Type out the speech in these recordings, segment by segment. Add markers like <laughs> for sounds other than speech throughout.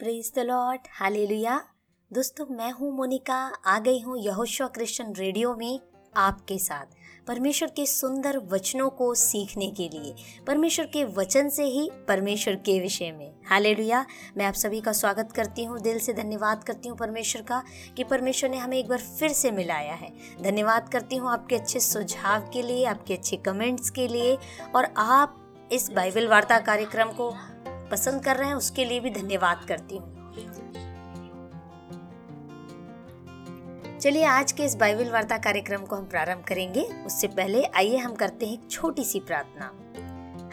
Praise the Lord hallelujah दोस्तों, मैं हूँ मोनिका। आ गई हूँ यहोशा क्रिश्चियन रेडियो में आपके साथ। परमेश्वर के सुंदर वचनों को सीखने के लिए, परमेश्वर के वचन से ही परमेश्वर के विषय में। हालेलुया मैं आप सभी का स्वागत करती हूँ। दिल से धन्यवाद करती हूँ परमेश्वर का कि परमेश्वर ने हमें एक बार फिर से मिलाया है। धन्यवाद करती हूँ आपके अच्छे सुझाव के लिए, आपके अच्छे कमेंट्स के लिए और आप इस बाइबल वार्ता कार्यक्रम को पसंद कर रहे हैं, उसके लिए भी धन्यवाद करती हूँ। चलिए, आज के इस बाइबल वार्ता कार्यक्रम को हम प्रारंभ करेंगे। उससे पहले आइए, हम करते हैं एक छोटी सी प्रार्थना।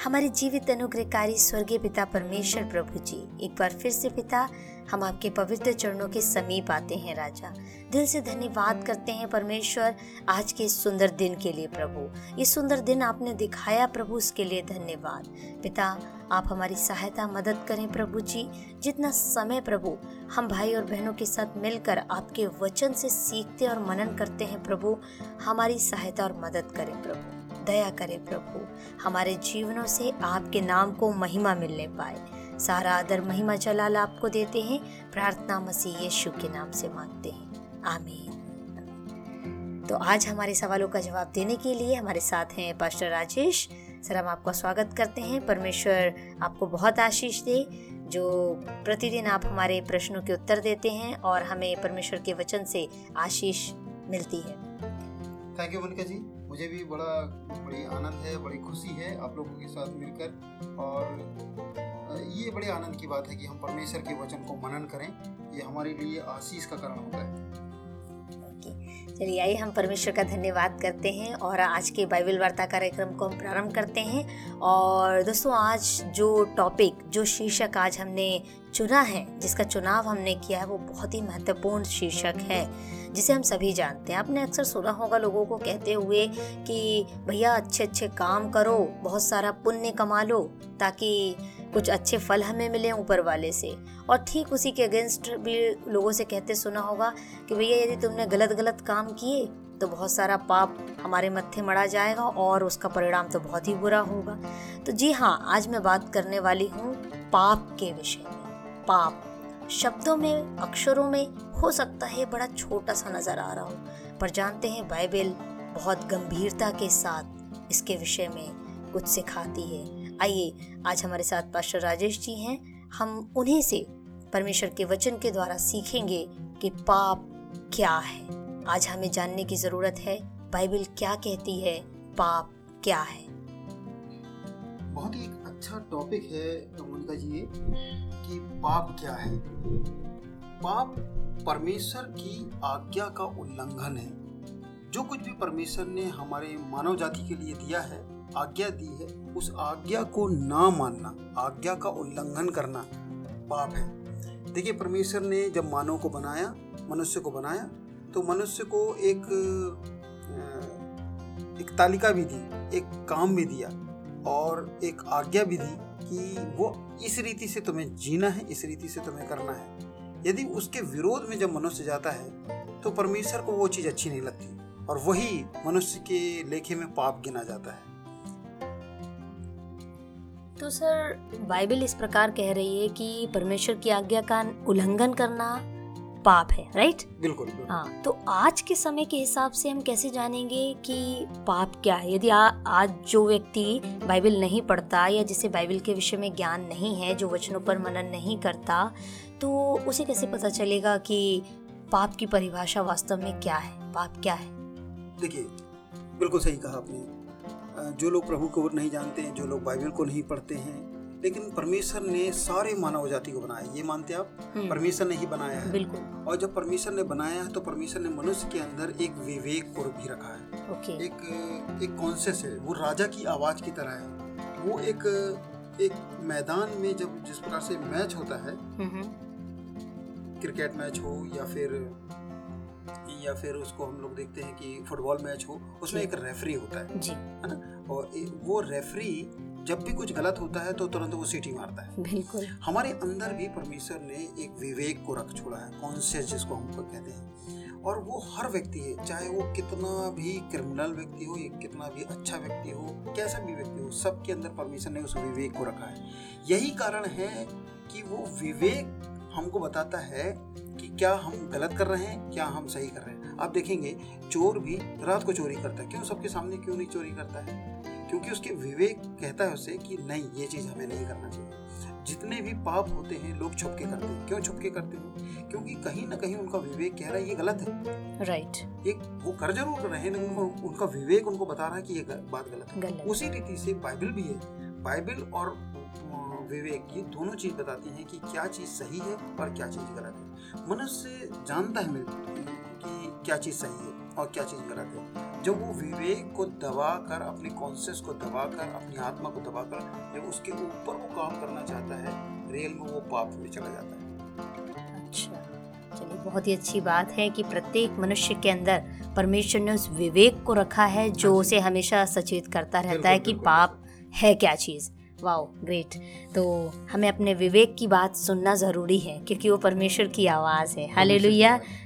हमारे जीवित अनुग्रहकारी स्वर्गीय पिता परमेश्वर प्रभु जी, एक बार फिर से पिता, हम आपके पवित्र चरणों के समीप आते हैं राजा। दिल से धन्यवाद करते हैं परमेश्वर आज के सुंदर दिन के लिए प्रभु। ये सुंदर दिन आपने दिखाया प्रभु, उसके लिए धन्यवाद। पिता, आप हमारी सहायता, मदद करें प्रभु जी। जितना समय प्रभु, हम भाई और बहनों के साथ मिलकर आपके वचन से सीखते और मनन करते हैं प्रभु, हमारी सहायता और मदद करें प्रभु। दया करें प्रभु, हमारे जीवनों से आपके नाम को महिमा मिलने पाए। सारा आदर महिमा जलाल आपको देते हैं। प्रार्थना मसीह यीशु के नाम से मांगते हैं। आमीन। तो आज हमारे सवालों का जवाब देने के लिए हमारे साथ हैं पास्टर राजेश। सर, हम आपका स्वागत करते हैं। परमेश्वर आपको बहुत आशीष दे, जो प्रतिदिन आप हमारे प्रश्नों के उत्तर देते हैं और हमें परमेश्वर के वचन से आशीष मिलती है। Thank you Manika ji. मुझे भी बड़ा बड़ी आनंद है, बड़ी खुशी है आप लोगों के साथ मिलकर। और ये बड़े आनंद की बात है कि हम परमेश्वर के वचन को मनन करें। ये हमारे लिए आशीष का कारण होता है। चलिए आइए, हम परमेश्वर का धन्यवाद करते हैं और आज के बाइबल वार्ता कार्यक्रम को हम प्रारंभ करते हैं। और दोस्तों, आज जो टॉपिक जो शीर्षक आज हमने चुना है, जिसका चुनाव हमने किया है, वो बहुत ही महत्वपूर्ण शीर्षक है, जिसे हम सभी जानते हैं। आपने अक्सर सुना होगा लोगों को कहते हुए कि, भैया अच्छे अच्छे काम करो, बहुत सारा पुण्य कमा लो, ताकि कुछ अच्छे फल हमें मिले ऊपर वाले से। और ठीक उसी के अगेंस्ट भी लोगों से कहते सुना होगा कि भैया यदि तुमने गलत गलत काम किए तो बहुत सारा पाप हमारे मत्थे मड़ा जाएगा और उसका परिणाम तो बहुत ही बुरा होगा। तो जी हाँ आज मैं बात करने वाली हूँ पाप के विषय में। पाप शब्दों में, अक्षरों में हो सकता है बड़ा छोटा सा नज़र आ रहा हो, पर जानते हैं बाइबल बहुत गंभीरता के साथ इसके विषय में कुछ सिखाती है। आइए, आज हमारे साथ पास्टर राजेश जी हैं। हम उन्हीं से परमेश्वर के वचन के द्वारा सीखेंगे कि पाप क्या है। आज हमें जानने की ज़रूरत है, बाइबल क्या कहती है, पाप क्या है। बहुत ही अच्छा टॉपिक है मोनिका जी कि पाप क्या है। पाप परमेश्वर की आज्ञा का उल्लंघन है। जो कुछ भी परमेश्वर ने हमारे मानव जाति के लिए दिया है आज्ञा दी है, उस आज्ञा को ना मानना, आज्ञा का उल्लंघन करना पाप है। देखिए, परमेश्वर ने जब मानव को बनाया, मनुष्य को बनाया तो मनुष्य को एक एक तालिका भी दी, एक काम भी दिया और एक आज्ञा भी दी कि वो इस रीति से तुम्हें जीना है, इस रीति से तुम्हें करना है। यदि उसके विरोध में जब मनुष्य जाता है तो परमेश्वर को वो चीज़ अच्छी नहीं लगती और वही मनुष्य के लेखे में पाप गिना जाता है। तो सर बाइबल इस प्रकार कह रही है कि परमेश्वर की आज्ञा का उल्लंघन करना पाप है राइट बिल्कुल। हाँ तो आज के समय के हिसाब से हम कैसे जानेंगे कि पाप क्या है? यदि आ, आज जो व्यक्ति बाइबल नहीं पढ़ता या जिसे बाइबल के विषय में ज्ञान नहीं है जो वचनों पर मनन नहीं करता तो उसे कैसे पता चलेगा कि पाप की परिभाषा वास्तव में क्या है? पाप क्या है? देखिए बिल्कुल सही कहा आपने। जो लोग प्रभु को नहीं जानते हैं जो लोग बाइबल को नहीं पढ़ते हैं लेकिन परमेश्वर ने सारे मानव जाति को बनाया ये मानते आप? हम्म। परमेश्वर ने ही बनाया है। बिल्कुल। और जब परमेश्वर ने बनाया है तो परमेश्वर ने मनुष्य के अंदर एक विवेक को भी रखा है। ओके। एक एक कॉन्सियस है। वो राजा की आवाज़ की तरह है। वो एक एक मैदान में जब जिस प्रकार से मैच होता है। क्रिकेट मैच हो या फिर या फिर उसको हम लोग देखते हैं कि फुटबॉल मैच हो उसमें एक रेफरी होता है जी। है ना? और वो रेफरी जब भी कुछ गलत होता है तो तुरंत वो सीटी मारता है। बिल्कुल। हमारे अंदर भी परमेश्वर ने एक विवेक को रख छोड़ा है कॉन्शियस जिसको हम कहते हैं। और वो हर व्यक्ति है चाहे वो कितना भी क्रिमिनल व्यक्ति हो या कितना भी अच्छा व्यक्ति हो कैसा भी व्यक्ति हो सबके अंदर परमेश्वर ने उस विवेक को रखा है। यही कारण है कि वो विवेक हमको बताता है कि क्या हम गलत कर रहे हैं क्या हम सही कर रहे हैं। आप देखेंगे चोर भी रात को चोरी करता है। क्यों सबके सामने क्यों नहीं चोरी करता है? क्योंकि उसके विवेक कहता है उसे कि नहीं ये चीज़ हमें नहीं करना चाहिए। जितने भी पाप होते हैं लोग छुप के करते हैं। क्यों छुप के करते हैं? क्योंकि कहीं ना कहीं उनका विवेक कह रहा है ये गलत है। Right right. ये वो कर ज़रूर रहे हैं उनको उनका विवेक उनको बता रहा है कि ये बात गलत है। गलत उसी रीति से बाइबल भी है। बाइबल और विवेक ये दोनों चीज़ बताती हैं कि क्या चीज़ सही है और क्या चीज़ गलत है। मनुष्य जानता है कि क्या चीज़ सही है और क्या चीज़ गलत है। जब वो विवेक को दबा कर अपने कॉन्शियस को दबा कर अपनी आत्मा को दबा कर जब उसके ऊपर वो काम करना चाहता है रियल में वो पाप में चला जाता है। अच्छा चलिए बहुत ही अच्छी बात है कि प्रत्येक मनुष्य के अंदर परमेश्वर ने उस विवेक को रखा है जो हाँ उसे हमेशा सचेत करता रहता है कि पाप है क्या चीज़। वाओ ग्रेट तो हमें अपने विवेक की बात सुनना ज़रूरी है क्योंकि वो परमेश्वर की आवाज़ है। हाले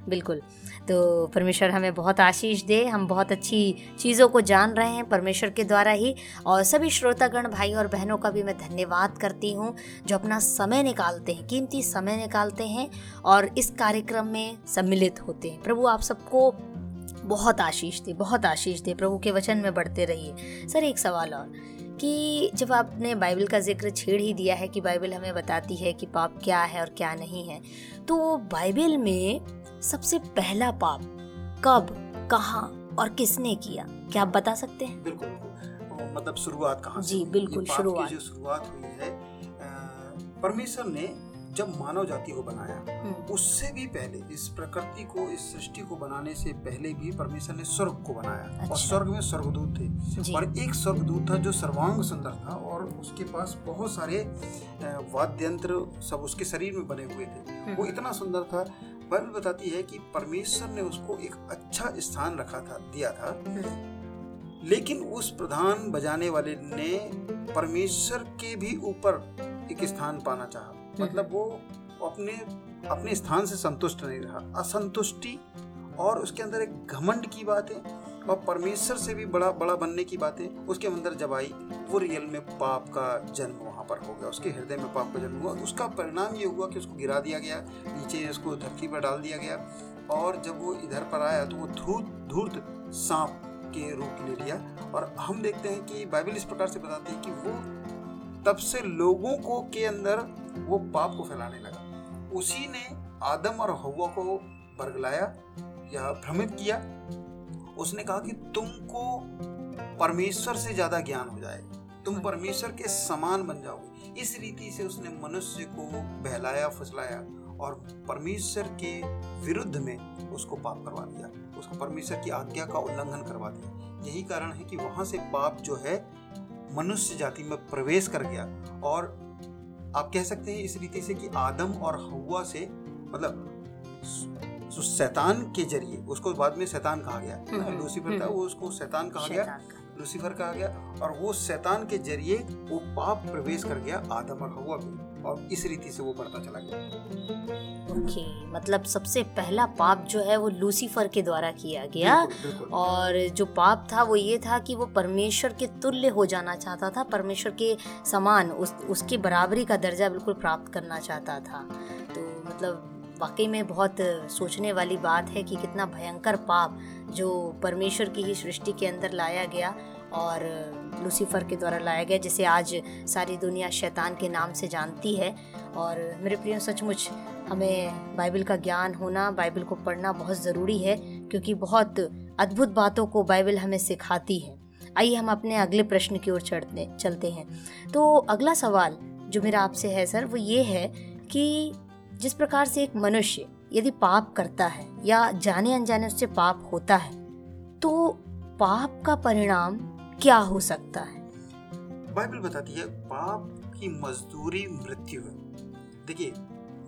बिल्कुल। तो परमेश्वर हमें बहुत आशीष दे हम बहुत अच्छी चीज़ों को जान रहे हैं परमेश्वर के द्वारा ही। और सभी श्रोतागण भाई और बहनों का भी मैं धन्यवाद करती हूँ जो अपना समय निकालते हैं कीमती समय निकालते हैं और इस कार्यक्रम में सम्मिलित होते हैं। प्रभु आप सबको बहुत आशीष दे बहुत आशीष दे। प्रभु के वचन में बढ़ते रहिए। सर एक सवाल और। कि जब आपने बाइबल का ज़िक्र छेड़ ही दिया है कि बाइबल हमें बताती है कि पाप क्या है और क्या नहीं है तो बाइबल में सबसे पहला पाप कब कहाँ और किसने किया क्या आप बता सकते हैं? बिल्कुल मतलब शुरुआत कहाँ जी बिल्कुल शुरुआत जो शुरुआत। हुई है परमेश्वर ने जब मानव जाति को बनाया हम्म। उससे भी पहले इस प्रकृति को इस सृष्टि को बनाने से पहले भी परमेश्वर ने स्वर्ग को बनाया। अच्छा। और स्वर्ग में स्वर्गदूत थे। और एक स्वर्गदूत था जो सर्वांग सुंदर था और उसके पास बहुत सारे वाद्य यंत्र सब उसके शरीर में बने हुए थे। हम्म। वो इतना सुंदर था बाइबल बताती है कि परमेश्वर ने उसको एक अच्छा स्थान रखा था दिया था। लेकिन उस प्रधान बजाने वाले ने परमेश्वर के भी ऊपर एक स्थान पाना चाहा। मतलब वो अपने अपने स्थान से संतुष्ट नहीं रहा। असंतुष्टि और उसके अंदर एक घमंड की बात है और परमेश्वर से भी बड़ा बड़ा बनने की बात है उसके अंदर जब आई वो रियल में पाप का जन्म वहाँ पर हो गया। उसके हृदय में पाप का जन्म हुआ। उसका परिणाम ये हुआ कि उसको गिरा दिया गया नीचे उसको धरती पर डाल दिया गया और जब वो इधर पर आया तो वो धूर्त धूर्त सांप के रूप ले लिया। और हम देखते हैं कि बाइबल इस प्रकार से बताती है कि वो तब से लोगों को के अंदर वो पाप को फैलाने लगा। उसी ने आदम और हवा को बरगलाया या भ्रमित किया। उसने कहा कि तुमको परमेश्वर से ज़्यादा ज्ञान हो जाएगा तुम परमेश्वर के समान बन जाओगे। इस रीति से उसने मनुष्य को बहलाया, फसलाया और परमेश्वर के विरुद्ध में उसको पाप करवा दिया। उसको परमेश्वर की आज्ञा का उल्लंघन करवा दिया। यही कारण है कि वहाँ से पाप जो है मनुष्य जाति में प्रवेश कर गया। और आप कह सकते हैं इस रीति से कि आदम और हवा से मतलब शैतान के ज़रिए उसको बाद में शैतान कहा गया। हम्म, हम्म, लूसीफर था हम्म। वो उसको शैतान कहा गया। लूसीफर कहा गया और वो शैतान के ज़रिए वो पाप प्रवेश कर गया आदम और हवा में। और इस रीति से वो बढ़ता चला गया। ओके मतलब सबसे पहला पाप जो है वो लूसीफर के द्वारा किया गया। बिल्कुल, बिल्कुल। और जो पाप था वो ये था कि वो परमेश्वर के तुल्य हो जाना चाहता था परमेश्वर के समान उस उसकी बराबरी का दर्जा बिल्कुल प्राप्त करना चाहता था। तो मतलब वाकई में बहुत सोचने वाली बात है कि कितना भयंकर पाप जो परमेश्वर की ही सृष्टि के अंदर लाया गया। और लूसीफर के द्वारा लाया गया, जिसे आज सारी दुनिया शैतान के नाम से जानती है। और मेरे प्रिय, सचमुच हमें बाइबल का ज्ञान होना, बाइबल को पढ़ना बहुत ज़रूरी है, क्योंकि बहुत अद्भुत बातों को बाइबल हमें सिखाती है। आइए हम अपने अगले प्रश्न की ओर चढ़ते, चलते हैं। तो अगला सवाल जो मेरा आपसे है, सर, वो ये है कि जिस प्रकार से एक मनुष्य यदि पाप करता है या जाने अनजाने उससे पाप होता है तो पाप का परिणाम क्या हो सकता है? बाइबल बताती है, पाप की मजदूरी मृत्यु है। देखिए,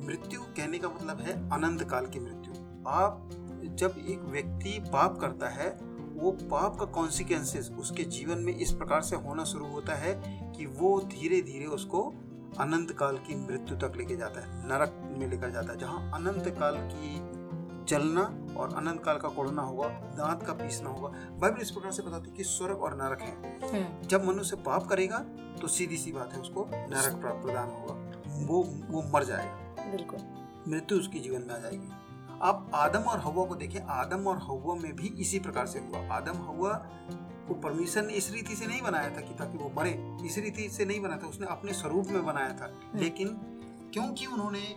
मृत्यु कहने का मतलब है अनंत काल की मृत्यु। आप, जब एक व्यक्ति पाप करता है, वो पाप का कॉन्सिक्वेंसेस उसके जीवन में इस प्रकार से होना शुरू होता है कि वो धीरे धीरे उसको अनंत काल की मृत्यु तक लेके जाता है, नरक में लेकर जाता है, जहाँ अनंत काल की जलना और अनंत काल का कोड़ना होगा दांत का पीसना होगा। बाइबल इस प्रकार से बताती है कि स्वर्ग और नरक है। हम्म। जब मनुष्य पाप करेगा तो सीधी सी बात है उसको नरक प्रदान होगा। वो वो मर जाएगा। बिल्कुल। मृत्यु उसके जीवन में आ जाएगी। आप आदम और हवा को देखें आदम और हवा में भी इसी प्रकार से हुआ। आदम हवा को परमेश्वर ने इस रीति से नहीं बनाया था कि ताकि वो मरे। इस रीति से नहीं बनाया था उसने अपने स्वरूप में बनाया था। लेकिन क्योंकि उन्होंने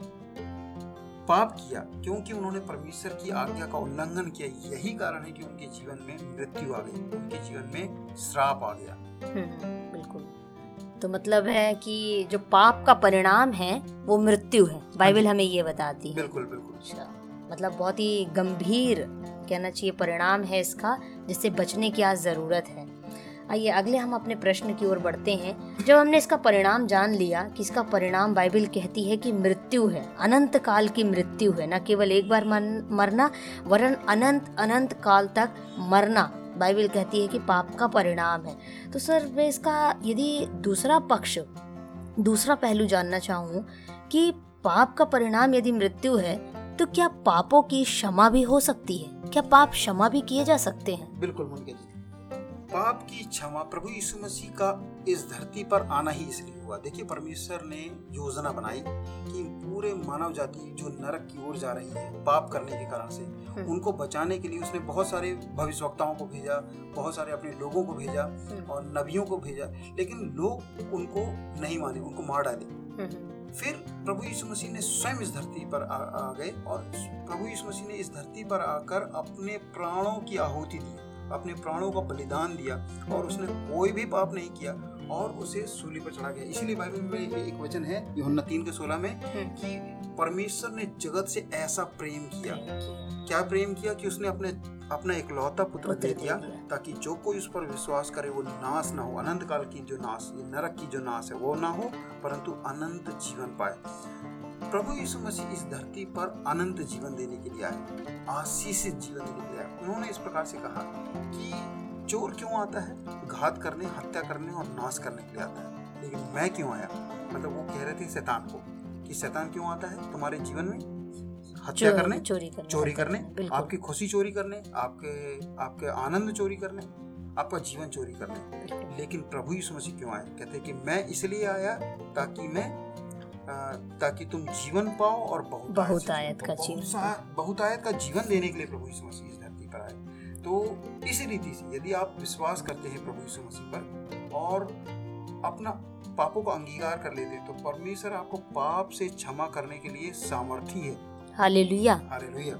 पाप किया क्योंकि उन्होंने परमेश्वर की आज्ञा का उल्लंघन किया यही कारण है कि उनके जीवन में मृत्यु आ गई उनके जीवन में श्राप आ गया। हम्म, बिल्कुल। तो मतलब है कि जो पाप का परिणाम है वो मृत्यु है। बाइबल हमें ये बताती है। बिल्कुल बिल्कुल। अच्छा मतलब बहुत ही गंभीर कहना चाहिए परिणाम है इसका जिससे बचने की आज ज़रूरत है। आइए, अगले हम अपने प्रश्न की ओर बढ़ते हैं। जब हमने इसका परिणाम जान लिया कि इसका परिणाम बाइबल कहती है कि मृत्यु है, अनंत काल की मृत्यु है, न केवल एक बार मरना, वरन अनंत अनंत काल तक मरना, बाइबल कहती है कि पाप का परिणाम है। तो सर, मैं इसका यदि दूसरा पक्ष, दूसरा पहलू जानना चाहूँ कि पाप का परिणाम यदि मृत्यु है तो क्या पापों की क्षमा भी हो सकती है? क्या पाप क्षमा भी किए जा सकते हैं? बिल्कुल मुनके जी। पाप की क्षमा प्रभु यीशु मसीह का इस धरती पर आना ही इसलिए हुआ देखिए परमेश्वर ने योजना बनाई कि पूरे मानव जाति जो नरक की ओर जा रही है पाप करने के कारण से हम्म। उनको बचाने के लिए उसने बहुत सारे भविष्यवक्ताओं को भेजा बहुत सारे अपने लोगों को भेजा हम्म। और नबियों को भेजा लेकिन लोग उनको नहीं माने उनको मार डाले हम्म। फिर प्रभु यीशु मसीह ने स्वयं इस धरती पर आ, आ गए और प्रभु यीशु मसीह ने इस धरती पर आकर अपने प्राणों की आहुति दी अपने प्राणों का बलिदान दिया और उसने कोई भी पाप नहीं किया और उसे सूली पर चढ़ा गया। इसीलिए बाइबल में एक वचन है यूहन्ना तीन के सोलह में हम्म। कि परमेश्वर ने जगत से ऐसा प्रेम किया। क्या। प्रेम किया? कि उसने अपने अपना इकलौता पुत्र दे दिया ताकि जो कोई उस पर विश्वास करे वो नाश ना हो। अनंत काल की जो नाश नरक की जो नाश है वो ना हो परंतु अनंत जीवन पाए। प्रभु यीशु मसीह इस धरती पर अनंत जीवन देने के लिए आए आशीषित जीवन देने के लिए आए। उन्होंने इस प्रकार से कहा कि चोर क्यों आता है? घात करने हत्या करने और नाश करने के लिए आता है। लेकिन मैं क्यों आया? मतलब वो कह रहे थे शैतान को कि शैतान क्यों आता है तुम्हारे जीवन में? हत्या करने चोरी करने चोरी करने आपकी खुशी चोरी करने आपके आपके आनंद चोरी करने आपका जीवन चोरी करने। लेकिन प्रभु यीशु मसीह क्यों आए? कहते हैं कि मैं इसलिए आया ताकि मैं ताकि तुम जीवन पाओ और बहुत बहुत आयत का जीवन बहुत आयत का जीवन देने के लिए प्रभु यीशु मसीह इस धरती पर आए। तो इसी रीति से यदि आप विश्वास करते हैं प्रभु यीशु मसीह पर और अपना पापों को अंगीकार कर लेते तो परमेश्वर आपको पाप से क्षमा करने के लिए सामर्थ्य है। हालेलुया। हालेलुया।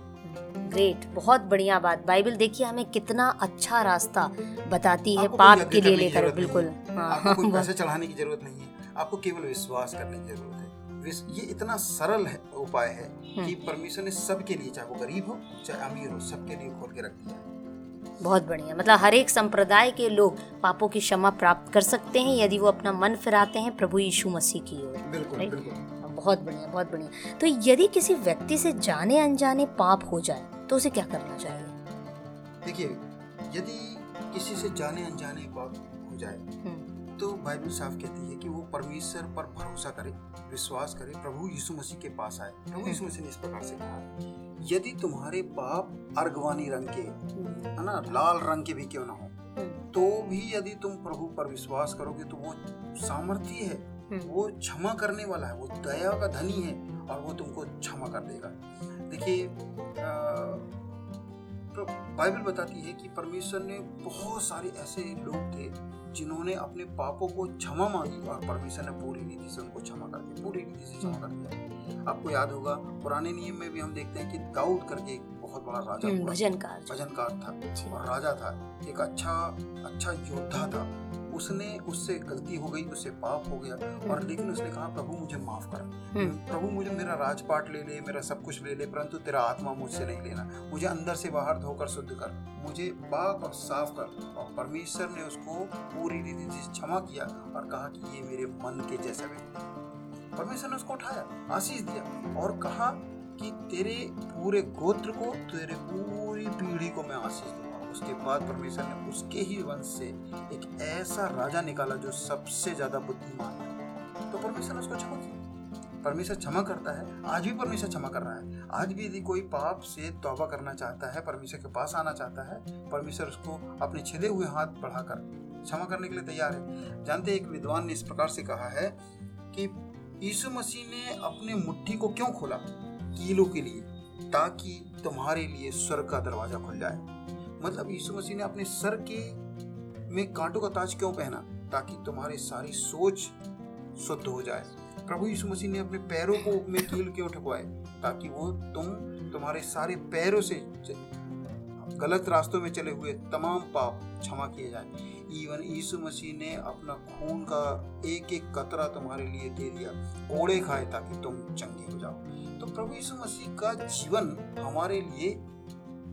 ग्रेट बहुत बढ़िया बात। बाइबल देखिए हमें कितना अच्छा रास्ता बताती है पाप के लिए लेकर बिल्कुल। हाँ, आपको कोई <laughs> पैसे चढ़ाने की ज़रूरत नहीं है। आपको केवल विश्वास करने की ज़रूरत है। ये इतना सरल है उपाय है कि हम्म। परमेश्वर ने सबके लिए चाहे वो गरीब हो चाहे अमीर हो सबके लिए खोल के रख दिया बहुत बढ़िया। मतलब हर एक संप्रदाय के लोग पापों की क्षमा प्राप्त कर सकते हैं यदि वो अपना मन फिराते हैं प्रभु यीशु मसीह की ओर। बिल्कुल बिल्कुल। बहुत बढ़िया बहुत बढ़िया। तो यदि किसी व्यक्ति से जाने अनजाने पाप हो जाए तो उसे क्या करना चाहिए? देखिए यदि किसी से जाने अनजाने पाप हो जाए हम्म। तो बाइबल साफ़ कहती है कि वो परमेश्वर पर भरोसा करे विश्वास करे प्रभु यीशु मसीह के पास आए। प्रभु यीशु मसीह ने इस प्रकार से कहा यदि तुम्हारे पाप अर्गवानी रंग के है ना लाल रंग के भी क्यों ना हो तो भी यदि तुम प्रभु पर विश्वास करोगे तो वो सामर्थ्य है वो क्षमा करने वाला है वो दया का धनी है और वो तुमको क्षमा कर देगा। देखिए बाइबल बताती है कि परमेश्वर ने बहुत सारे ऐसे लोग थे जिन्होंने अपने पापों को क्षमा मांगी और परमेश्वर ने पूरी रीति से उनको क्षमा कर दिया पूरी रीति से क्षमा कर दिया। आपको याद होगा पुराने नियम में भी हम देखते हैं कि दाऊद करके एक बहुत बड़ा राजा हम्म, भजनकार भजनकार था। और राजा था एक अच्छा अच्छा योद्धा था। उसने उससे गलती हो गई उससे पाप हो गया। और हम्म। लेकिन उसने कहा प्रभु मुझे माफ़ कर। प्रभु, मुझे मेरा राजपाट ले ले, मेरा सब कुछ ले ले, परंतु तेरा आत्मा मुझसे नहीं लेना। मुझे अंदर से बाहर धोकर शुद्ध कर। मुझे पाक और साफ़ कर। और परमेश्वर ने उसको पूरी रीति से क्षमा किया और कहा कि ये मेरे मन के जैसा व्यक्ति परमेश्वर ने उसको उठाया, आशीष दिया और कहा कि तेरे पूरे गोत्र को, तेरे पूरी पीढ़ी को मैं आशीष दूँगा। उसके बाद परमेश्वर ने उसके ही वंश से एक ऐसा राजा निकाला जो सबसे ज़्यादा बुद्धिमान है। तो परमेश्वर ने उसको क्षमा परमेश्वर क्षमा करता है, आज भी परमेश्वर क्षमा कर रहा है। आज भी यदि कोई पाप से तौबा करना चाहता है, परमेश्वर के पास आना चाहता है, परमेश्वर उसको अपने छिले हुए हाथ बढ़ाकर क्षमा करने के लिए तैयार है। जानते एक विद्वान ने इस प्रकार से कहा है कि यीशु मसीह ने अपने मुट्ठी को क्यों खोला? कीलों के लिए, ताकि तुम्हारे लिए स्वर्ग का दरवाज़ा खुल जाए। मतलब यीशु मसीह ने अपने सर के में कांटों का ताज क्यों पहना? ताकि तुम्हारी सारी सोच शुद्ध हो जाए। प्रभु यीशु मसीह ने अपने पैरों को में कील क्यों ठकवाए? ताकि वो तुम, तुम्हारे सारे पैरों से गलत रास्तों में चले हुए तमाम पाप क्षमा किए जाए। इवन यीशु मसीह ने अपना खून का एक एक कतरा तुम्हारे लिए दे दिया, कोड़े खाए ताकि तुम चंगे हो जाओ। तो प्रभु यीशु मसीह का जीवन हमारे लिए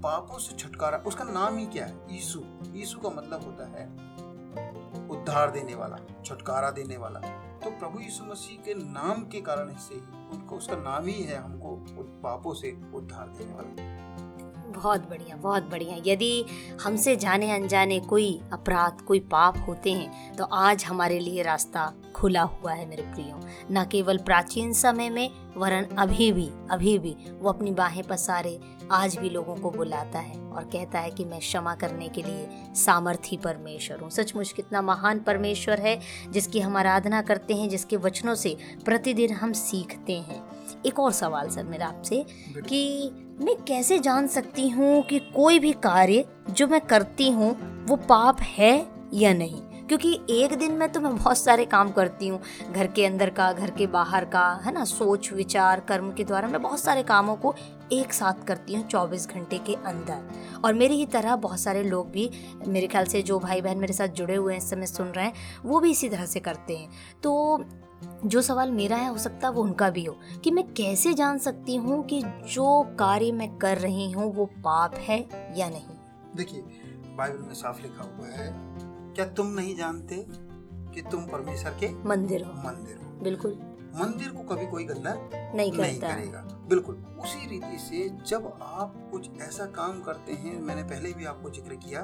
पापों से छुटकारा, उसका नाम ही क्या है? यीशु। यीशु का मतलब होता है, उद्धार देने वाला, छुटकारा देने वाला। तो प्रभु यीशु मसीह के नाम के कारण से ही उनको, उसका नाम ही है हमको पापों से उद्धार देने वाला। बहुत बढ़िया बहुत बढ़िया। यदि हमसे जाने अनजाने कोई अपराध, कोई पाप होते हैं तो आज हमारे लिए रास्ता खुला हुआ है मेरे प्रियो। न केवल प्राचीन समय में वरन अभी भी अभी भी वो अपनी बाहें पसारे आज भी लोगों को बुलाता है और कहता है कि मैं क्षमा करने के लिए सामर्थी परमेश्वर हूँ। सचमुच कितना महान परमेश्वर है जिसकी हम आराधना करते हैं जिसके वचनों से प्रतिदिन हम सीखते हैं। एक और सवाल सर मेरा आपसे कि मैं कैसे जान सकती हूँ कि कोई भी कार्य जो मैं करती हूँ वो पाप है या नहीं? क्योंकि एक दिन में तो मैं बहुत सारे काम करती हूँ। घर के अंदर का, घर के बाहर का, है ना? सोच, विचार, कर्म के द्वारा मैं बहुत सारे कामों को एक साथ करती हूँ चौबीस घंटे के अंदर। और मेरी ही तरह बहुत सारे लोग भी, मेरे ख्याल से जो भाई बहन मेरे साथ जुड़े हुए हैं, इस समय सुन रहे हैं, वो भी इसी तरह से करते हैं। तो जो सवाल मेरा है, हो सकता है वो उनका भी हो, कि मैं कैसे जान सकती हूँ कि जो कार्य मैं कर रही हूँ वो पाप है या नहीं? देखिए, बाइबल में साफ़ लिखा हुआ है क्या तुम नहीं जानते कि तुम परमेश्वर के मंदिर हो? मंदिर हो? बिल्कुल। मंदिर को कभी कोई गंदा नहीं, नहीं करेगा। बिल्कुल उसी रीति से जब आप कुछ ऐसा काम करते हैं मैंने पहले भी आपको ज़िक्र किया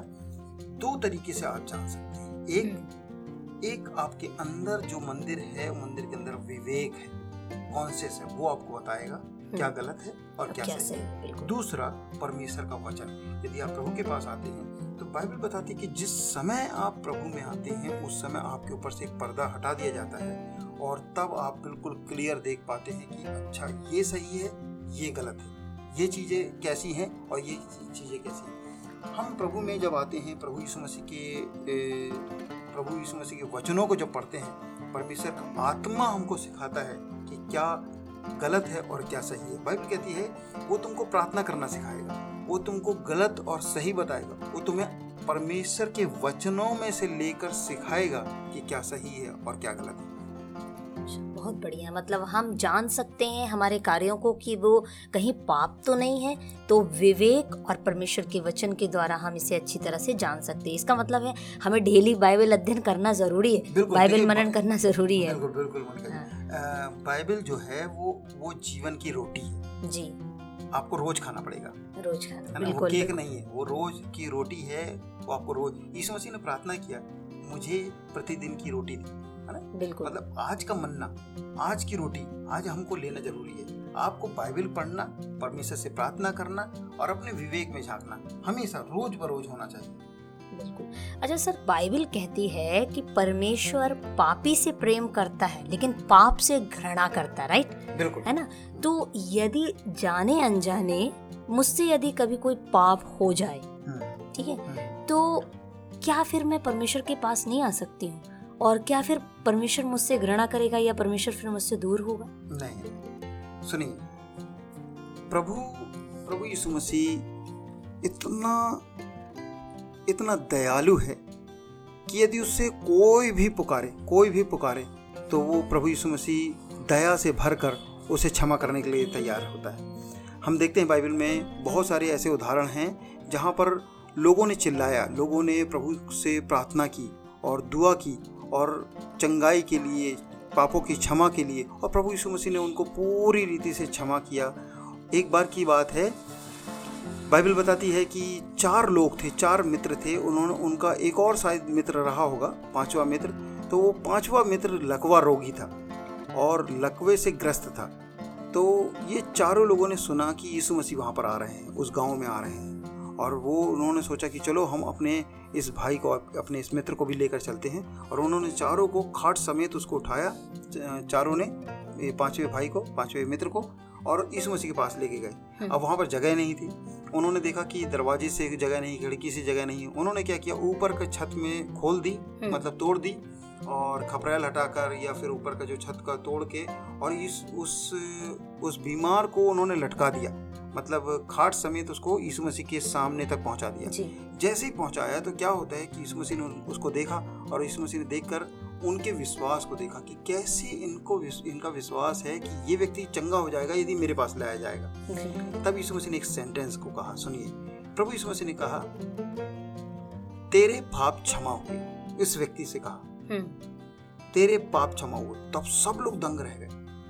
दो तरीके से आप जान सकते हैं। एक हम्म। एक आपके अंदर जो मंदिर है मंदिर के अंदर विवेक है। कॉन्सियस है वो आपको बताएगा क्या हम्म। गलत है और क्या, क्या सही है। दूसरा परमेश्वर का वचन। यदि आप प्रभु के पास आते हैं तो बाइबल बताती है कि जिस समय आप प्रभु में आते हैं, उस समय आपके ऊपर से एक पर्दा हटा दिया जाता है और तब आप बिल्कुल क्लियर देख पाते हैं कि अच्छा ये सही है, ये गलत है। ये चीज़ें कैसी हैं और ये चीज़ें कैसी हैं। हम प्रभु में जब आते हैं, प्रभु यीशु मसीह के प्रभु यीशु मसीह के वचनों को जब पढ़ते हैं, परमेश्वर का आत्मा हमको सिखाता है कि क्या गलत है और क्या सही है? बाइबल कहती है, वो तुमको प्रार्थना करना सिखाएगा। वो तुमको गलत और सही बताएगा। वो तुम्हें परमेश्वर के वचनों में से लेकर सिखाएगा कि क्या सही है और क्या गलत है। बहुत बढ़िया मतलब हम जान सकते हैं हमारे कार्यों को कि वो कहीं पाप तो नहीं है तो विवेक और परमेश्वर के वचन के द्वारा हम इसे अच्छी तरह से जान सकते हैं। इसका मतलब है हमें डेली बाइबल अध्ययन करना ज़रूरी है। बाइबल मनन करना ज़रूरी है। बिल्कुल बिल्कुल हाँ। बाइबल जो है वो वो जीवन की रोटी है। जी। आपको रोज खाना पड़ेगा। रोज खाना बिल्कुल वो केक नहीं है वो रोज की रोटी है वो आपको रोज यीशु मसीह ने प्रार्थना किया मुझे प्रतिदिन की रोटी दी। है ना? बिल्कुल। मतलब आज का मन्ना आज की रोटी आज हमको लेना ज़रूरी है। आपको बाइबल पढ़ना परमेश्वर से प्रार्थना करना और अपने विवेक में झांकना हमेशा रोज बरोज होना चाहिए। बिल्कुल। अच्छा सर बाइबल कहती है कि परमेश्वर पापी से प्रेम करता है लेकिन पाप से घृणा करता है राइट? बिल्कुल। है ना? तो यदि जाने अनजाने मुझसे यदि कभी कोई पाप हो जाए हम्म। ठीक है? हम्म। तो क्या फिर मैं परमेश्वर के पास नहीं आ सकती हूँ? और क्या फिर परमेश्वर मुझसे घृणा करेगा या परमेश्वर फिर मुझसे दूर होगा? नहीं, सुनिए, प्रभु प्रभु यीशु मसीह इतना इतना दयालु है कि यदि उससे कोई भी पुकारे, कोई भी पुकारे तो वो प्रभु यीशु मसीह दया से भर कर उसे क्षमा करने के लिए तैयार होता है। हम देखते हैं बाइबल में बहुत सारे ऐसे उदाहरण हैं जहाँ पर लोगों ने चिल्लाया, लोगों ने प्रभु से प्रार्थना की और दुआ की और चंगाई के लिए, पापों की क्षमा के लिए, और प्रभु यीशु मसीह ने उनको पूरी रीति से क्षमा किया। एक बार की बात है, बाइबल बताती है कि चार लोग थे, चार मित्र थे, उन्होंने, उनका एक और शायद मित्र रहा होगा, पांचवा मित्र तो वो पांचवा मित्र लकवा रोगी था, और लकवे से ग्रस्त था। तो ये चारों लोगों ने सुना कि यीशु मसीह वहाँ पर आ रहे हैं, उस गाँव में आ रहे हैं। और वो उन्होंने सोचा कि चलो हम अपने इस भाई को अपने इस मित्र को भी लेकर चलते हैं। और उन्होंने चारों को खाट समेत उसको उठाया चारों ने पाँचवें भाई को पाँचवें मित्र को और यीशु मसीह के पास लेके गए। हम्म। अब वहाँ पर जगह नहीं थी। उन्होंने देखा कि दरवाजे से जगह नहीं खिड़की से जगह नहीं। उन्होंने क्या किया? ऊपर का छत में खोल दी हम्म। मतलब तोड़ दी और खपरेल हटाकर या फिर ऊपर का जो छत का तोड़ के और इस उस उस बीमार को उन्होंने लटका दिया। मतलब खाट समेत उसको यीशु मसीह के सामने तक पहुँचा दिया। जैसे ही पहुँचाया तो क्या होता है कि यीशु मसीह ने उसको देखा और यीशु मसीह ने देखकर उनके विश्वास को देखा कि कैसे इनको विस- इनका विश्वास है कि ये व्यक्ति चंगा हो जाएगा यदि मेरे पास लाया जाएगा। तब यीशु मसीह ने एक सेंटेंस को कहा सुनिए। प्रभु यीशु मसीह ने कहा तेरे पाप क्षमा हुए। इस व्यक्ति से कहा हम्म, तेरे पाप क्षमा हुए। तब सब लोग दंग रह गए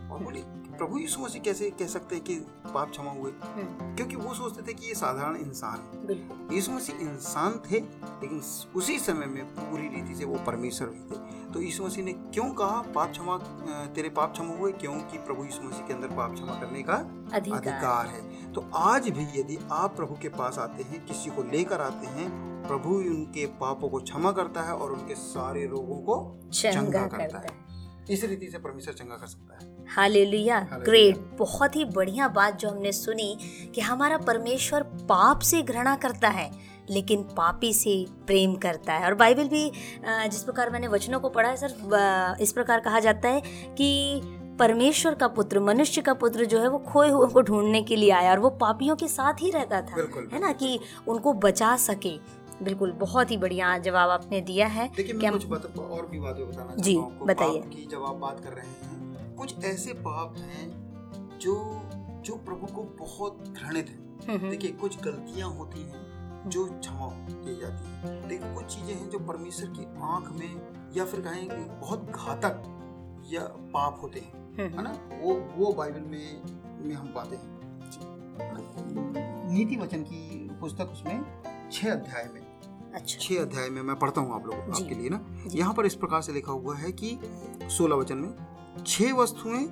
और बोले प्रभु यीशु मसीह कैसे कह सकते हैं कि पाप क्षमा हुए? हम्म, क्योंकि वो सोचते थे कि ये साधारण इंसान है। यीशु मसीह इंसान थे लेकिन उसी समय में पूरी रीति से वो परमेश्वर भी थे। तो यीशु मसीह ने क्यों कहा पाप क्षमा तेरे पाप क्षमा हुए? क्योंकि प्रभु यीशु मसीह के अंदर पाप क्षमा करने का अधिकार। अधिकार है। तो आज भी यदि आप प्रभु के पास आते हैं किसी को लेकर आते हैं प्रभु उनके पापों को क्षमा करता है और उनके सारे रोगों को चंगा करता है। इस रीति से परमेश्वर चंगा कर सकता है। हालेलुया। ग्रेट बहुत ही बढ़िया बात जो हमने सुनी कि हमारा परमेश्वर पाप से घृणा करता है लेकिन पापी से प्रेम करता है। और बाइबल भी जिस प्रकार मैंने वचनों को पढ़ा है सर इस प्रकार कहा जाता है कि परमेश्वर का पुत्र मनुष्य का पुत्र जो है वो खोए हुए को ढूँढने के लिए आया और वो पापियों के साथ ही रहता था है ना कि उनको बचा सके। बिल्कुल बहुत ही बढ़िया जवाब आपने दिया है देखिए मैं कुछ बात और भी बातें बताना जी। बताइए। जब आप बात कर रहे हैं कुछ ऐसे पाप हैं जो जो प्रभु को बहुत घृणित है। हम्म, हम्म, देखिए कुछ गलतियाँ होती हैं जो क्षमा की जाती है। लेकिन कुछ चीज़ें हैं जो परमेश्वर की आँख में या फिर कहें बहुत घातक या पाप होते हैं हम्म, है ना? वो वो बाइबल में में हम पाते हैं। नीति वचन की पुस्तक उसमें छह अध्याय में अच्छा। छह अध्याय में मैं पढ़ता हूँ आप लोगों को आपके लिए ना। यहाँ पर इस प्रकार से लिखा हुआ है कि सोलह वचन में छह वस्तुएँ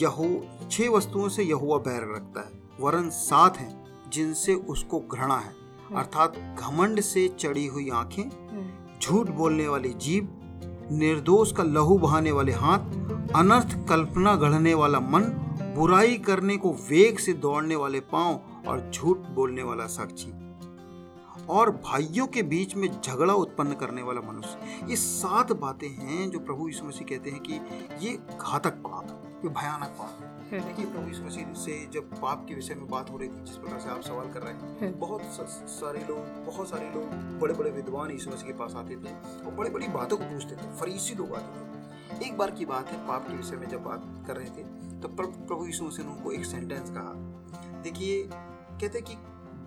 यहो छह वस्तुओं से यहोवा बैर रखता है वरन सात हैं जिनसे उसको घृणा है। हम्म। अर्थात घमंड से चढ़ी हुई आँखें हम्म, झूठ बोलने वाली जीभ निर्दोष का लहू बहाने वाले हाथ अनर्थ कल्पना गढ़ने वाला मन बुराई करने को वेग से दौड़ने वाले पाँव और झूठ बोलने वाला साक्षी और भाइयों के बीच में झगड़ा उत्पन्न करने वाला मनुष्य। ये सात बातें हैं जो प्रभु यीशु मसीह कहते हैं कि ये घातक पाप है ये भयानक पाप है। देखिए प्रभु यीशु मसीह से जब पाप के विषय में बात हो रही थी जिस प्रकार से आप सवाल कर रहे हैं हम्म। बहुत सारे लोग बहुत सारे लोग बड़े बड़े विद्वान यीशु मसीह के पास आते थे और बड़ी बड़ी बातों को पूछते थे फरीसी लोग आते थे। एक बार की बात है पाप के विषय में जब बात कर रहे थे तो प्रभु प्रभु यीशु मसीह ने उनको एक सेंटेंस कहा। देखिए कहते कि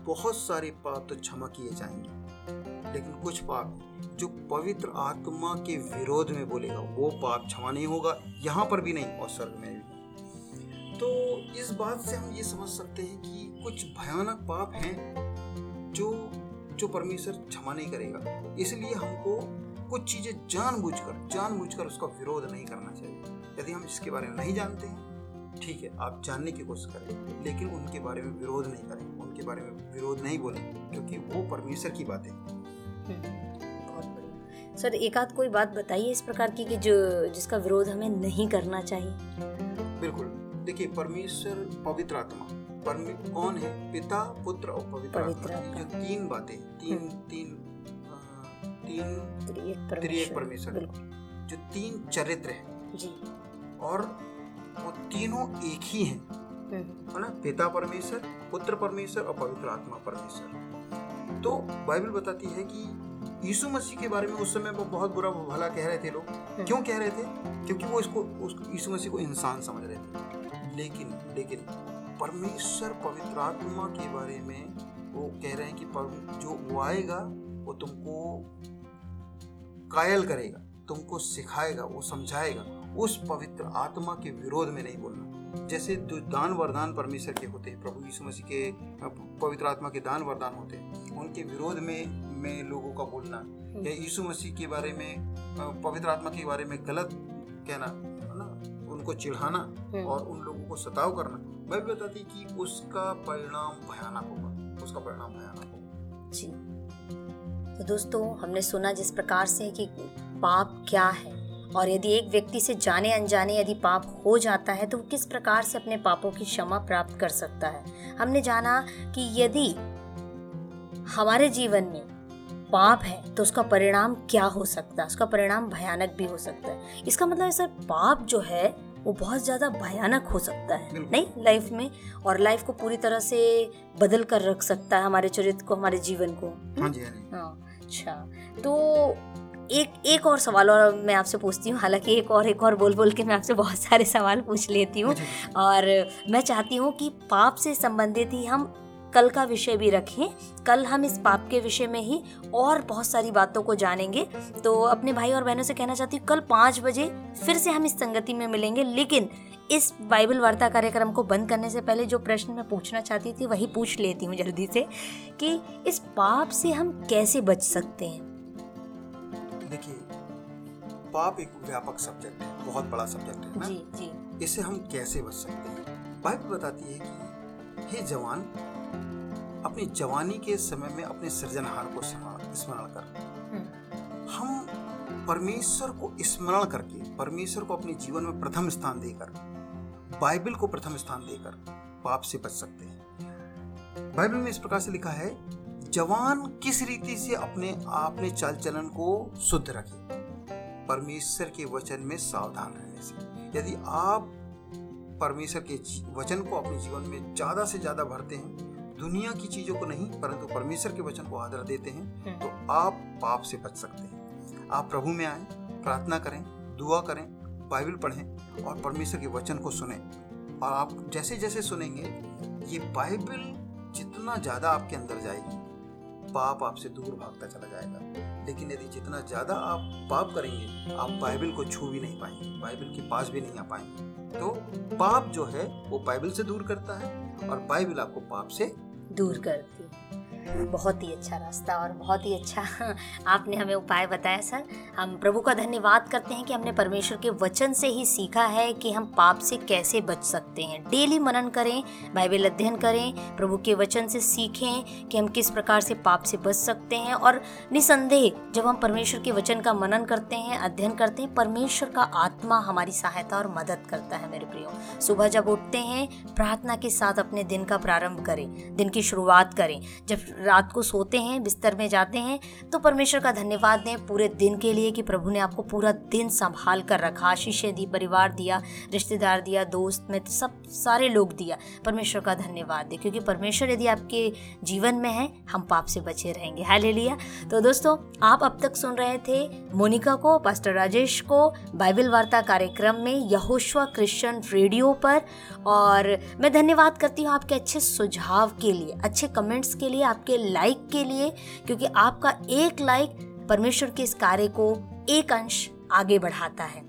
बहुत सारे पाप तो क्षमा किए जाएँगे। लेकिन कुछ पाप जो पवित्र आत्मा के विरोध में बोलेगा, वो पाप क्षमा नहीं होगा, यहाँ पर भी नहीं और स्वर्ग में भी तो इस बात से हम ये समझ सकते हैं कि कुछ भयानक पाप हैं जो जो परमेश्वर क्षमा नहीं करेगा। इसलिए हमको कुछ चीज़ें जानबूझकर जानबूझकर उसका विरोध नहीं करना चाहिए। यदि हम इसके बारे में नहीं जानते हैं, ठीक है, आप जानने की कोशिश करें, लेकिन उनके बारे में विरोध नहीं करें। उनके बारे में विरोध नहीं बोलें क्योंकि वो परमेश्वर की बातें हैं। बहुत बढ़िया। सर एक आध कोई बात बताइए इस प्रकार की कि जो जिसका विरोध हमें नहीं करना चाहिए। बिल्कुल। देखिए परमेश्वर पवित्र आत्मा परमे कौन है? पिता पुत्र और पवित्र पवित्र आत्मा। जो तीन बातें तीन तीन तीन त्रिएक परमेश्वर। जो तीन चरित्र हैं। जी। और वो तीनों एक ही हैं। हम्म, है। ना? पिता परमेश्वर पुत्र परमेश्वर और पवित्र आत्मा परमेश्वर। तो बाइबल बताती है कि यीशु मसीह के बारे में उस समय वो बहुत बुरा भला कह रहे थे लोग। क्यों कह रहे थे? क्योंकि वो इसको उस यीशु मसीह को इंसान समझ रहे थे। लेकिन लेकिन परमेश्वर पवित्र आत्मा के बारे में वो कह रहे हैं कि जो वो आएगा वो तुमको कायल करेगा तुमको सिखाएगा वो समझाएगा। उस पवित्र आत्मा के विरोध में नहीं बोलना। जैसे जो दान वरदान परमेश्वर के होते हैं प्रभु यीशु मसीह के पवित्र आत्मा के दान वरदान होते हैं उनके विरोध में में लोगों का बोलना या यीशु मसीह के बारे में पवित्र आत्मा के बारे में गलत कहना है ना? उनको चिढ़ाना हम्म, और उन लोगों को सताव करना। बाइबल बताती है कि उसका परिणाम भयानक होगा उसका परिणाम भयानक होगा। जी। तो दोस्तों हमने सुना जिस प्रकार से कि पाप क्या है और यदि एक व्यक्ति से जाने अनजाने यदि पाप हो जाता है तो वो किस प्रकार से अपने पापों की क्षमा प्राप्त कर सकता है? हमने जाना कि यदि हमारे जीवन में पाप है तो उसका परिणाम क्या हो सकता है? उसका परिणाम भयानक भी हो सकता है। इसका मतलब है सर पाप जो है वो बहुत ज़्यादा भयानक हो सकता है नहीं? लाइफ में और लाइफ को पूरी तरह से बदल कर रख सकता है हमारे चरित्र को हमारे जीवन को। हाँ जी हाँ, हाँ अच्छा। तो एक एक और सवाल और मैं आपसे पूछती हूँ। हालाँकि एक और एक और बोल बोल के मैं आपसे बहुत सारे सवाल पूछ लेती हूँ। और मैं चाहती हूँ कि पाप से संबंधित ही हम कल का विषय भी रखें। कल हम इस पाप के विषय में ही और बहुत सारी बातों को जानेंगे। तो अपने भाई और बहनों से कहना चाहती हूँ कल पाँच बजे फिर से हम इस संगति में मिलेंगे। लेकिन इस बाइबल वार्ता कार्यक्रम को बंद करने से पहले जो प्रश्न मैं पूछना चाहती थी वही पूछ लेती हूँ जल्दी से कि इस पाप से हम कैसे बच सकते हैं? देखिए पाप एक व्यापक सब्जेक्ट है बहुत बड़ा सब्जेक्ट है ना? जी जी। इससे हम कैसे बच सकते हैं? बाइबल बताती है कि हे जवान अपनी जवानी के समय में अपने सृजनहार को स्मरण कर। हम्म। हम परमेश्वर को स्मरण करके परमेश्वर को अपने जीवन में प्रथम स्थान देकर बाइबल को प्रथम स्थान देकर पाप से बच सकते हैं। बाइबल में इस प्रकार से लिखा है जवान किस रीति से अपने अपने चाल चलन को शुद्ध रखे? परमेश्वर के वचन में सावधान रहने से। यदि आप परमेश्वर के वचन को अपने जीवन में ज़्यादा से ज़्यादा भरते हैं दुनिया की चीज़ों को नहीं परंतु परमेश्वर के वचन को आदर देते हैं हम्म। तो आप पाप से बच सकते हैं। आप प्रभु में आए प्रार्थना करें दुआ करें बाइबल पढ़ें और परमेश्वर के वचन को सुने। और आप जैसे जैसे सुनेंगे ये बाइबल जितना ज़्यादा आपके अंदर जाएगी पाप आपसे दूर भागता चला जाएगा। लेकिन यदि जितना ज़्यादा आप पाप करेंगे, आप बाइबल को छू भी नहीं पाएँगे, बाइबल के पास भी नहीं आ पाएँगे। तो पाप जो है, वो बाइबल से दूर करता है और बाइबल आपको पाप से दूर करती बहुत ही अच्छा रास्ता और बहुत ही अच्छा <laughs> आपने हमें उपाय बताया, सर। हम प्रभु का धन्यवाद करते हैं कि हमने परमेश्वर के वचन से ही सीखा है कि हम पाप से कैसे बच सकते हैं। डेली मनन करें, बाइबल अध्ययन करें, प्रभु के वचन से सीखें कि हम किस प्रकार से पाप से बच सकते हैं और निसंदेह जब हम परमेश्वर के वचन का मनन करते हैं, अध्ययन करते हैं, परमेश्वर का आत्मा हमारी सहायता और मदद करता है, मेरे प्रियो। सुबह जब उठते हैं, प्रार्थना के साथ अपने दिन का प्रारंभ करें, दिन की शुरुआत करें। जब रात को सोते हैं, बिस्तर में जाते हैं तो परमेश्वर का धन्यवाद दें पूरे दिन के लिए कि प्रभु ने आपको पूरा दिन संभाल कर रखा, आशीषें दी, परिवार दिया, रिश्तेदार दिया, दोस्त, मित्र, सब, सारे लोग दिया। परमेश्वर का धन्यवाद दें, क्योंकि परमेश्वर यदि आपके जीवन में है, हम पाप से बचे रहेंगे। हाल लिया तो दोस्तों, आप अब तक सुन रहे थे मोनिका को, पास्टर राजेश को, बाइबल वार्ता कार्यक्रम में यहोशवा क्रिश्चियन रेडियो पर। और मैं धन्यवाद करती हूँ आपके अच्छे सुझाव के लिए, अच्छे कमेंट्स के लिए आप आपके लाइक के लिए, क्योंकि आपका एक लाइक परमेश्वर के इस कार्य को एक अंश आगे बढ़ाता है।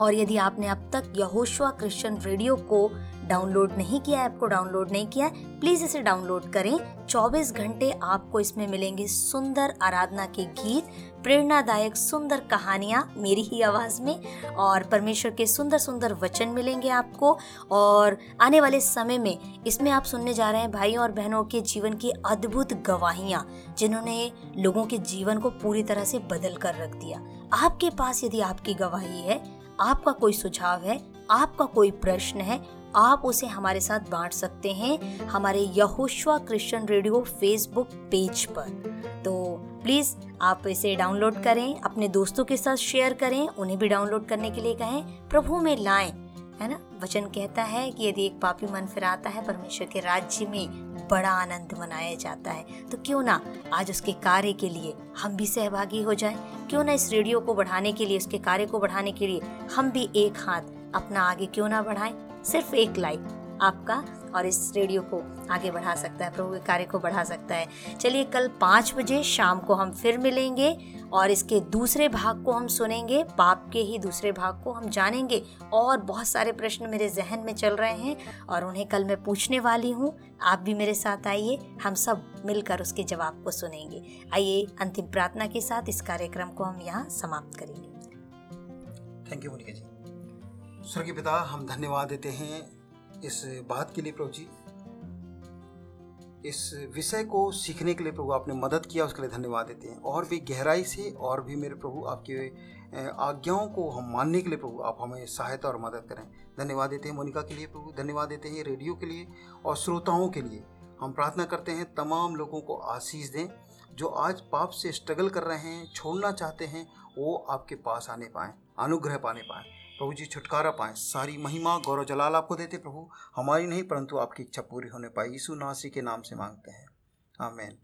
और यदि आपने अब तक यहोशुआ क्रिश्चियन रेडियो को डाउनलोड नहीं किया, ऐप को डाउनलोड नहीं किया प्लीज़ इसे डाउनलोड करें। 24 घंटे आपको इसमें मिलेंगे सुंदर आराधना के गीत प्रेरणादायक सुंदर कहानियाँ मेरी ही आवाज़ में और परमेश्वर के सुंदर सुंदर वचन मिलेंगे आपको और आने वाले समय में इसमें आप सुनने जा रहे हैं भाई और बहनों के जीवन की अद्भुत गवाहियाँ, जिन्होंने लोगों के जीवन को पूरी तरह से बदल कर रख दिया। आपके पास यदि आपकी गवाही है, आपका कोई सुझाव है, आपका कोई प्रश्न है, आप उसे हमारे साथ बांट सकते हैं हमारे Yehoshua Christian radio Facebook page पर। तो प्लीज़ आप इसे डाउनलोड करें, अपने दोस्तों के साथ शेयर करें, उन्हें भी डाउनलोड करने के लिए कहें, प्रभु में लाएँ, है ना? वचन कहता है कि यदि एक पापी मन फिर आता है, परमेश्वर के राज्य में बड़ा आनंद मनाया जाता है। तो क्यों ना आज उसके कार्य के लिए हम भी सहभागी हो जाएँ? क्यों ना इस रेडियो को बढ़ाने के लिए, उसके कार्य को बढ़ाने के लिए हम भी एक हाथ अपना आगे क्यों ना बढ़ाएँ? सिर्फ़ एक लाइक, आपका और इस रेडियो को आगे बढ़ा सकता है प्रभु के कार्य को बढ़ा सकता है। चलिए कल पाँच बजे शाम को हम फिर मिलेंगे और इसके दूसरे भाग को हम सुनेंगे, पाप के ही दूसरे भाग को हम जानेंगे और बहुत सारे प्रश्न मेरे जहन में चल रहे हैं और उन्हें कल मैं पूछने वाली हूँ। आप भी मेरे साथ आइए, हम सब मिलकर उसके जवाब को सुनेंगे। आइए, अंतिम प्रार्थना के साथ इस कार्यक्रम को हम यहाँ समाप्त करेंगे। Thank you Monika ji. स्वर्गीय पिता, हम धन्यवाद देते हैं इस बात के लिए प्रभु जी, इस विषय को सीखने के लिए प्रभु आपने मदद किया, उसके लिए धन्यवाद देते हैं। और भी गहराई से और भी मेरे प्रभु आपके आज्ञाओं को हम मानने के लिए प्रभु आप हमें सहायता और मदद करें। धन्यवाद देते हैं मोनिका के लिए प्रभु, धन्यवाद देते हैं रेडियो के लिए और श्रोताओं के लिए। हम प्रार्थना करते हैं, तमाम लोगों को आशीष दें, जो आज पाप से स्ट्रगल कर रहे हैं, छोड़ना चाहते हैं, वो आपके पास आने पाएँ, अनुग्रह पाने पाएँ। प्रभु जी, छुटकारा पाएँ। सारी महिमा, गौरव, जलाल आपको देते प्रभु। हमारी नहीं, परंतु आपकी इच्छा पूरी होने पाए यीशु नासी के नाम से मांगते हैं। आमेन।